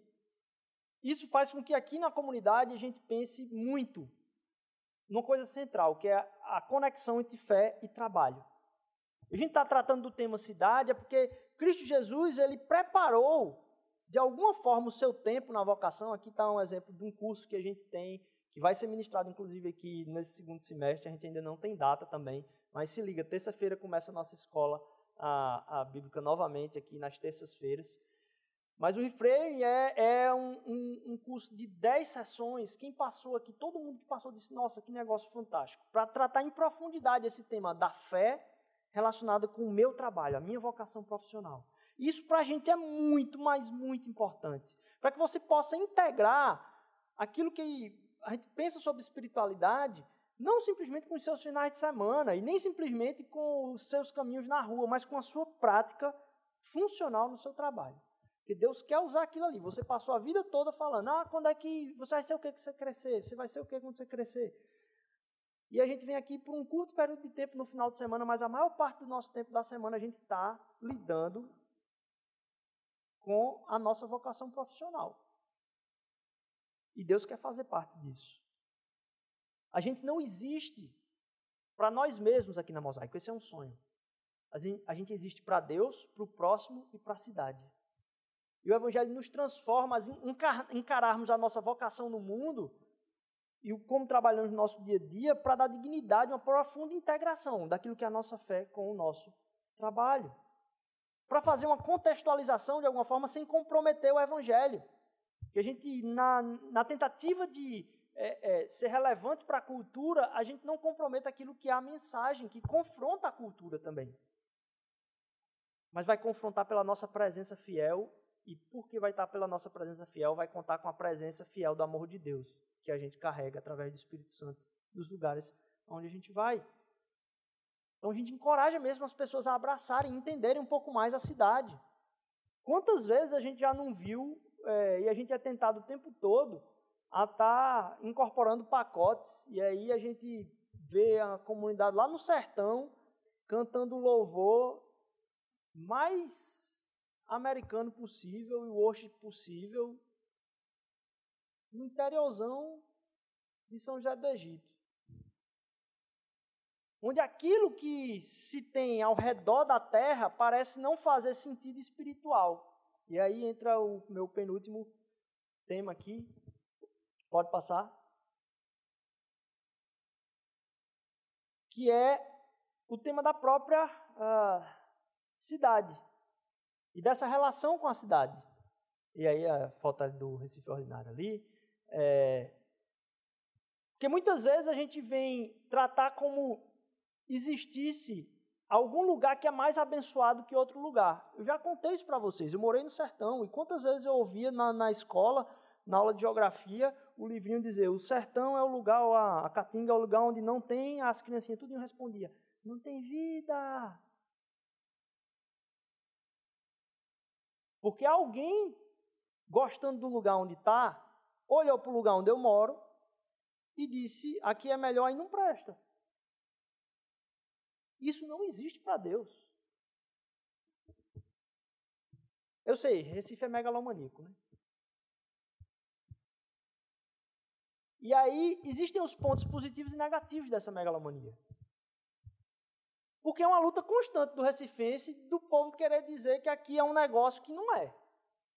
isso faz com que aqui na comunidade a gente pense muito numa coisa central, que é a conexão entre fé e trabalho. A gente está tratando do tema cidade, é porque Cristo Jesus, ele preparou, de alguma forma, o seu tempo na vocação. Aqui está um exemplo de um curso que a gente tem, que vai ser ministrado, inclusive, aqui nesse segundo semestre. A gente ainda não tem data também, mas se liga, terça-feira começa a nossa escola a, a bíblica novamente aqui nas terças-feiras. Mas o Reframe é, é um, um, um, curso de 10 sessões. Quem passou aqui, todo mundo que passou disse: Nossa, que negócio fantástico. Para tratar em profundidade esse tema da fé relacionada com o meu trabalho, a minha vocação profissional. Isso para a gente é muito, mas muito importante. Para que você possa integrar aquilo que a gente pensa sobre espiritualidade não simplesmente com os seus finais de semana e nem simplesmente com os seus caminhos na rua, mas com a sua prática funcional no seu trabalho. Porque Deus quer usar aquilo ali. Você passou a vida toda falando: ah, quando é que você vai ser o que, que você crescer? Você vai ser o que quando você crescer? E a gente vem aqui por um curto período de tempo no final de semana, mas a maior parte do nosso tempo da semana a gente está lidando com a nossa vocação profissional. E Deus quer fazer parte disso. A gente não existe para nós mesmos aqui na Mosaico, esse é um sonho. A gente existe para Deus, para o próximo e para a cidade. E o Evangelho nos transforma a encararmos a nossa vocação no mundo e como trabalhamos no nosso dia a dia para dar dignidade, uma profunda integração daquilo que é a nossa fé com o nosso trabalho. Para fazer uma contextualização de alguma forma sem comprometer o Evangelho. Que a gente, na, na tentativa de é, é, ser relevante para a cultura, a gente não comprometa aquilo que é a mensagem, que confronta a cultura também. Mas vai confrontar pela nossa presença fiel, e porque vai estar pela nossa presença fiel, vai contar com a presença fiel do amor de Deus, que a gente carrega através do Espírito Santo dos lugares onde a gente vai. Então a gente encoraja mesmo as pessoas a abraçarem, entenderem um pouco mais a cidade. Quantas vezes a gente já não viu, é, e a gente é tentado o tempo todo, a estar tá incorporando pacotes, e aí a gente vê a comunidade lá no sertão cantando louvor mais americano possível e worship possível no interiorzão de São José do Egito. Onde aquilo que se tem ao redor da terra parece não fazer sentido espiritual. E aí entra o meu penúltimo tema aqui, Pode passar? Que é o tema da própria uh, cidade e dessa relação com a cidade. E aí a falta do Recife Ordinário ali. É, porque muitas vezes a gente vem tratar como existisse algum lugar que é mais abençoado que outro lugar. Eu já contei isso para vocês. Eu morei no sertão e quantas vezes eu ouvia na, na escola, na aula de geografia, o livrinho dizer: o sertão é o lugar, a, a caatinga é o lugar onde não tem, as criancinhas tudo respondia: não tem vida. Porque alguém, gostando do lugar onde está, olhou para o lugar onde eu moro e disse: aqui é melhor e não presta. Isso não existe para Deus. Eu sei, Recife é megalomaníaco, né? E aí existem os pontos positivos e negativos dessa megalomania. Porque é uma luta constante do recifense do povo querer dizer que aqui é um negócio que não é.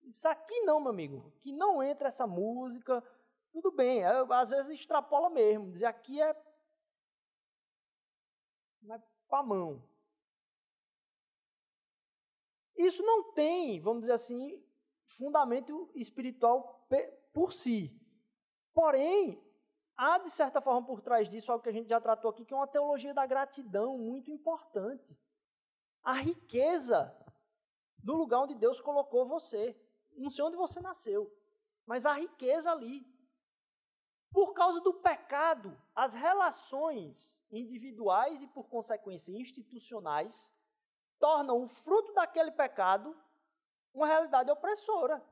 Isso aqui não, meu amigo. Que não entra essa música, Tudo bem, eu, às vezes extrapola mesmo, dizer aqui é mas mão. Isso não tem, vamos dizer assim, fundamento espiritual por si. Porém, há de certa forma por trás disso algo que a gente já tratou aqui, que é uma teologia da gratidão muito importante. A riqueza do lugar onde Deus colocou você. Não sei onde você nasceu, mas a riqueza ali. Por causa do pecado, as relações individuais e, por consequência, institucionais tornam o fruto daquele pecado uma realidade opressora.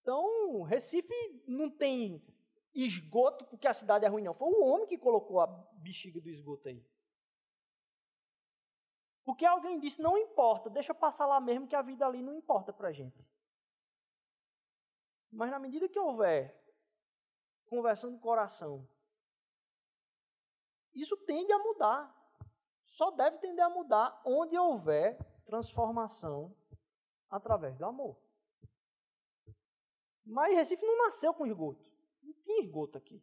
Então, Recife não tem esgoto porque a cidade é ruim, não. Foi o homem que colocou a bexiga do esgoto aí. Porque alguém disse, não importa, deixa passar lá mesmo que a vida ali não importa para a gente. Mas na medida que houver conversão do coração, isso tende a mudar. Só deve tender a mudar onde houver transformação através do amor. Mas Recife não nasceu com esgoto. Não tinha esgoto aqui.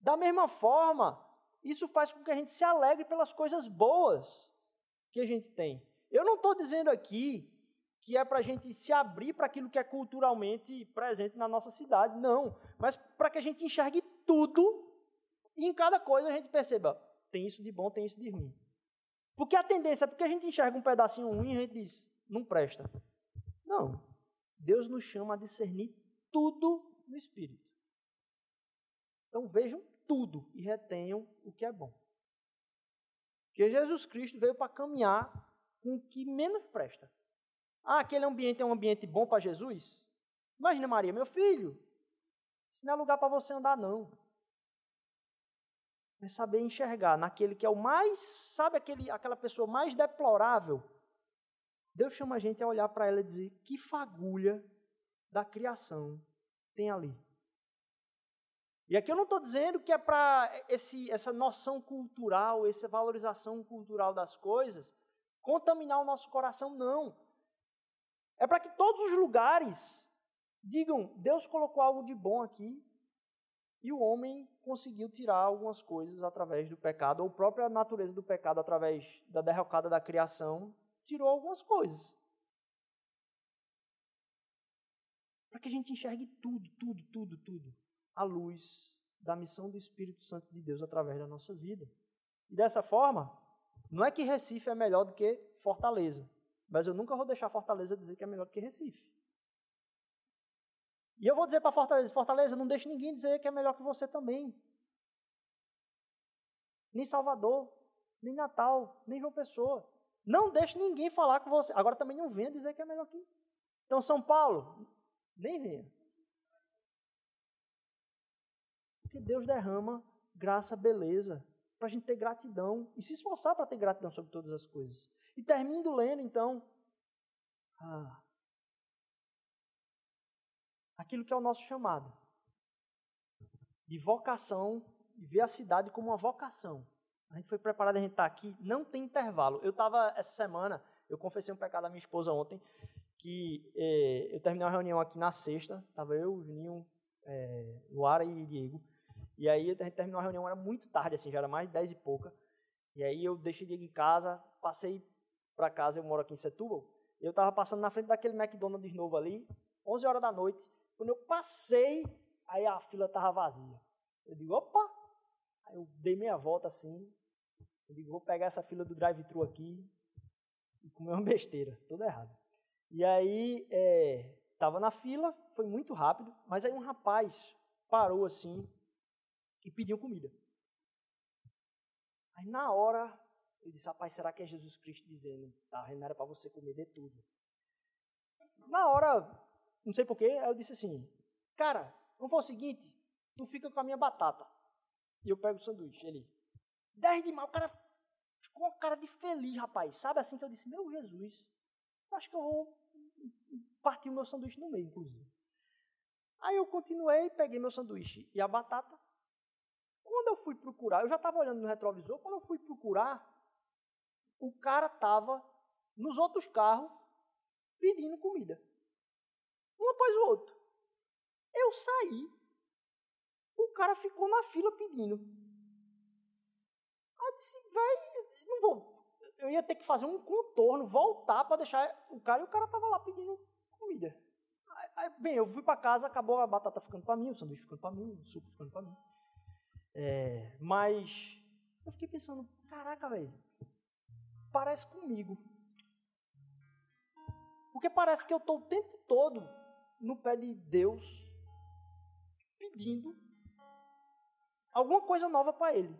Da mesma forma, isso faz com que a gente se alegre pelas coisas boas que a gente tem. Eu não estou dizendo aqui que é para a gente se abrir para aquilo que é culturalmente presente na nossa cidade. Não. Mas para que a gente enxergue tudo e em cada coisa a gente perceba: tem isso de bom, tem isso de ruim. Porque a tendência é porque a gente enxerga um pedacinho ruim e a gente diz: não presta. Não. Deus nos chama a discernir tudo no Espírito. Então vejam tudo e retenham o que é bom. Porque Jesus Cristo veio para caminhar com o que menos presta. Ah, aquele ambiente é um ambiente bom para Jesus? Imagina, Maria, meu filho, isso não é lugar para você andar, não. É saber enxergar naquele que é o mais, sabe aquele, aquela pessoa mais deplorável? Deus chama a gente a olhar para ela e dizer: que fagulha da criação tem ali. E aqui eu não estou dizendo que é para essa noção cultural, essa valorização cultural das coisas, contaminar o nosso coração, não. É para que todos os lugares digam: Deus colocou algo de bom aqui e o homem conseguiu tirar algumas coisas através do pecado, ou a própria natureza do pecado, através da derrocada da criação, tirou algumas coisas. Para que a gente enxergue tudo, tudo, tudo, tudo, à luz da missão do Espírito Santo de Deus através da nossa vida. E dessa forma, não é que Recife é melhor do que Fortaleza. Mas eu nunca vou deixar Fortaleza dizer que é melhor que Recife. E eu vou dizer para Fortaleza, Fortaleza, não deixe ninguém dizer que é melhor que você também. Nem Salvador, nem Natal, nem João Pessoa. Não deixe ninguém falar com você. Agora também não venha dizer que é melhor que. Então, São Paulo, nem venha. Porque Deus derrama graça, beleza, para a gente ter gratidão e se esforçar para ter gratidão sobre todas as coisas. E termino lendo, então, ah, aquilo que é o nosso chamado. De vocação e ver a cidade como uma vocação. A gente foi preparado, a gente está aqui, não tem intervalo. Eu estava, essa semana, eu confessei um pecado à minha esposa ontem, que eh, eu terminei uma reunião aqui na sexta, estava eu, Juninho, eh, Luara e Diego, e aí a gente terminou a reunião, era muito tarde, assim, já era mais de dez e pouca, e aí eu deixei Diego em casa, passei para casa, eu moro aqui em Setúbal, eu estava passando na frente daquele McDonald's novo ali, 11 horas da noite, quando eu passei, aí a fila estava vazia. Eu digo, opa! Aí eu dei meia volta assim, eu digo, vou pegar essa fila do drive-thru aqui e comer uma besteira, tudo errado. E aí, estava é, na fila, foi muito rápido, mas aí um rapaz parou assim e pediu comida. Aí na hora eu disse, rapaz, será que é Jesus Cristo dizendo, tá, não era para você comer de tudo. Na hora, não sei porquê, eu disse assim, cara, vamos fazer o seguinte, tu fica com a minha batata. E eu pego o sanduíche. Ele, 10 de mal, o cara ficou uma cara de feliz, rapaz. Sabe assim que eu disse, meu Jesus, acho que eu vou partir o meu sanduíche no meio, inclusive. Aí eu continuei, peguei meu sanduíche e a batata. Quando eu fui procurar, eu já estava olhando no retrovisor, quando eu fui procurar, o cara estava nos outros carros pedindo comida. um após o outro. Eu saí, o cara ficou na fila pedindo. Aí disse, velho, não vou. Eu ia ter que fazer um contorno, voltar para deixar o cara, e o cara tava lá pedindo comida. Aí, aí, bem, eu fui para casa, acabou a batata ficando para mim, o sanduíche ficando para mim, o suco ficando para mim. É, mas eu fiquei pensando, caraca, velho, parece comigo. Porque parece que eu estou o tempo todo no pé de Deus, pedindo alguma coisa nova para Ele.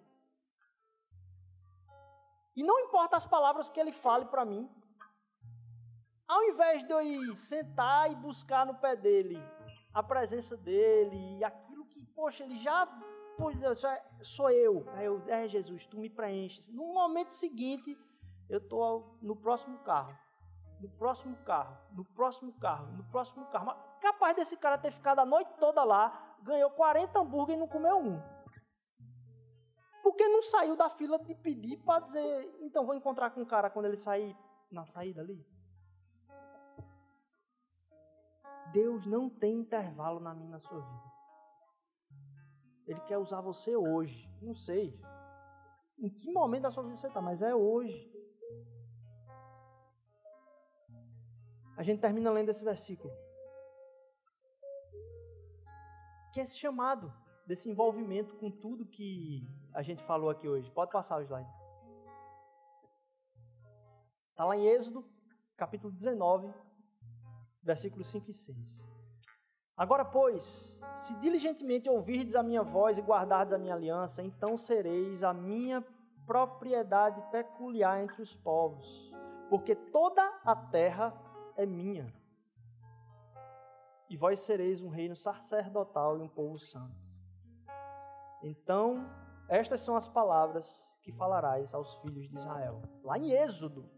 E não importa as palavras que Ele fale para mim, ao invés de eu ir sentar e buscar no pé dele a presença dele e aquilo que, poxa, ele já pois sou eu. Aí eu, é Jesus, tu me preenches. No momento seguinte, eu estou no próximo carro no próximo carro, no próximo carro, no próximo carro. Mas capaz desse cara ter ficado a noite toda lá, ganhou 40 hambúrguer e não comeu um. Porque não saiu da fila de pedir para dizer, então vou encontrar com o cara quando ele sair na saída ali? Deus não tem intervalo na minha na sua vida. Ele quer usar você hoje. Não sei em que momento da sua vida você está, mas é hoje. A gente termina lendo esse versículo. Que é esse chamado desse envolvimento com tudo que a gente falou aqui hoje. Pode passar o slide. Está lá em Êxodo, capítulo 19, versículos 5 e 6. Agora, pois, se diligentemente ouvirdes a minha voz e guardardes a minha aliança, então sereis a minha propriedade peculiar entre os povos, porque toda a terra é minha. E vós sereis um reino sacerdotal e um povo santo. Então, estas são as palavras que falarás aos filhos de Israel. Lá em Êxodo,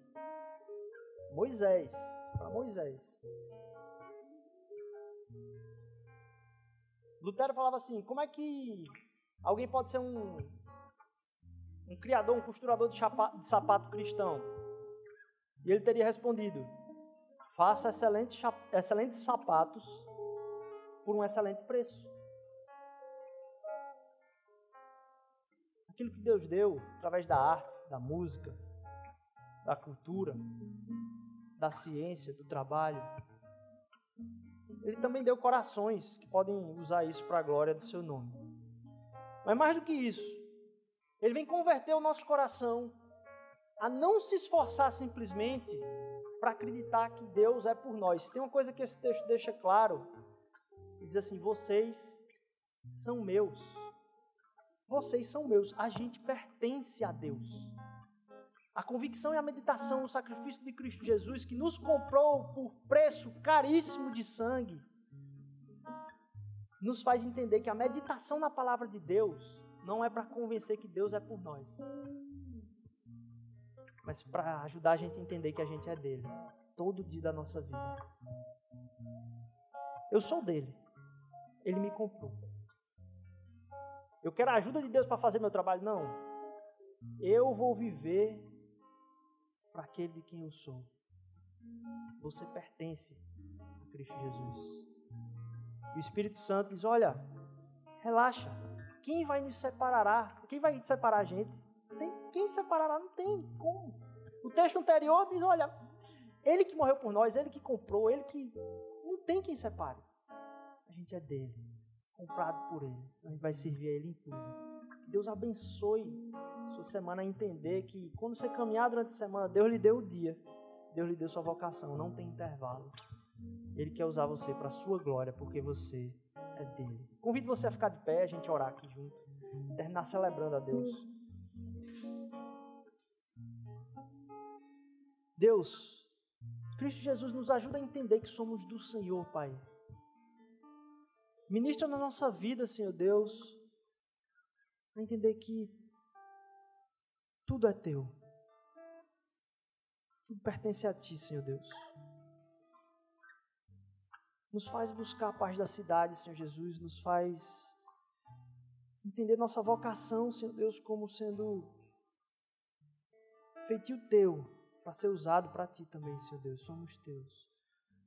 Moisés, para Moisés. Lutero falava assim: como é que alguém pode ser um, um criador, um costurador de, chapa, de sapato cristão? E ele teria respondido: Faça excelentes, excelentes sapatos por um excelente preço. Aquilo que Deus deu através da arte, da música, da cultura, da ciência, do trabalho. Ele também deu corações que podem usar isso para a glória do seu nome. Mas mais do que isso, ele vem converter o nosso coração a não se esforçar simplesmente para acreditar que Deus é por nós. Tem uma coisa que esse texto deixa claro, e diz assim: vocês são meus. Vocês são meus. A gente pertence a Deus. A convicção e a meditação no sacrifício de Cristo Jesus, que nos comprou por preço caríssimo de sangue, nos faz entender que a meditação na palavra de Deus não é para convencer que Deus é por nós mas para ajudar a gente a entender que a gente é dele, todo dia da nossa vida. Eu sou dele, ele me comprou. Eu quero a ajuda de Deus para fazer meu trabalho? Não. Eu vou viver para aquele de quem eu sou. Você pertence a Cristo Jesus. E o Espírito Santo diz: Olha, relaxa. Quem vai nos separar? Quem vai separar a gente? Quem separará? Não tem como. O texto anterior diz: olha, ele que morreu por nós, ele que comprou, ele que. Não tem quem separe. A gente é dele, comprado por ele. A gente vai servir a ele em tudo. Deus abençoe sua semana a entender que quando você caminhar durante a semana, Deus lhe deu o dia, Deus lhe deu sua vocação, não tem intervalo. Ele quer usar você para a sua glória, porque você é dele. Convido você a ficar de pé, a gente orar aqui junto, terminar celebrando a Deus. Deus, Cristo Jesus nos ajuda a entender que somos do Senhor, Pai. Ministra na nossa vida, Senhor Deus, a entender que tudo é teu. Tudo pertence a ti, Senhor Deus. Nos faz buscar a paz da cidade, Senhor Jesus, nos faz entender nossa vocação, Senhor Deus, como sendo feitio teu para ser usado para ti também, Senhor Deus. Somos teus.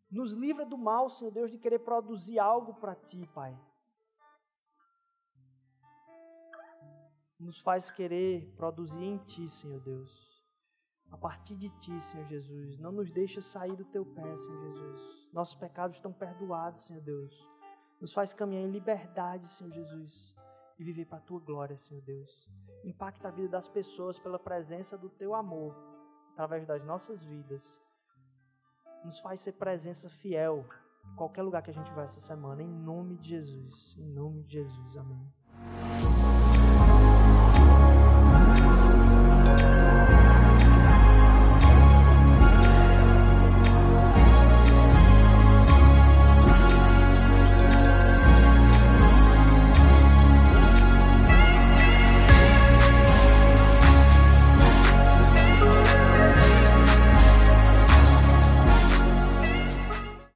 Nos livra do mal, Senhor Deus, de querer produzir algo para Ti, Pai. Nos faz querer produzir em Ti, Senhor Deus. A partir de Ti, Senhor Jesus. Não nos deixa sair do Teu pé, Senhor Jesus. Nossos pecados estão perdoados, Senhor Deus. Nos faz caminhar em liberdade, Senhor Jesus. E viver para a Tua glória, Senhor Deus. Impacta a vida das pessoas pela presença do Teu amor. Através das nossas vidas nos faz ser presença fiel em qualquer lugar que a gente vai essa semana, em nome de Jesus. Em nome de Jesus. Amém.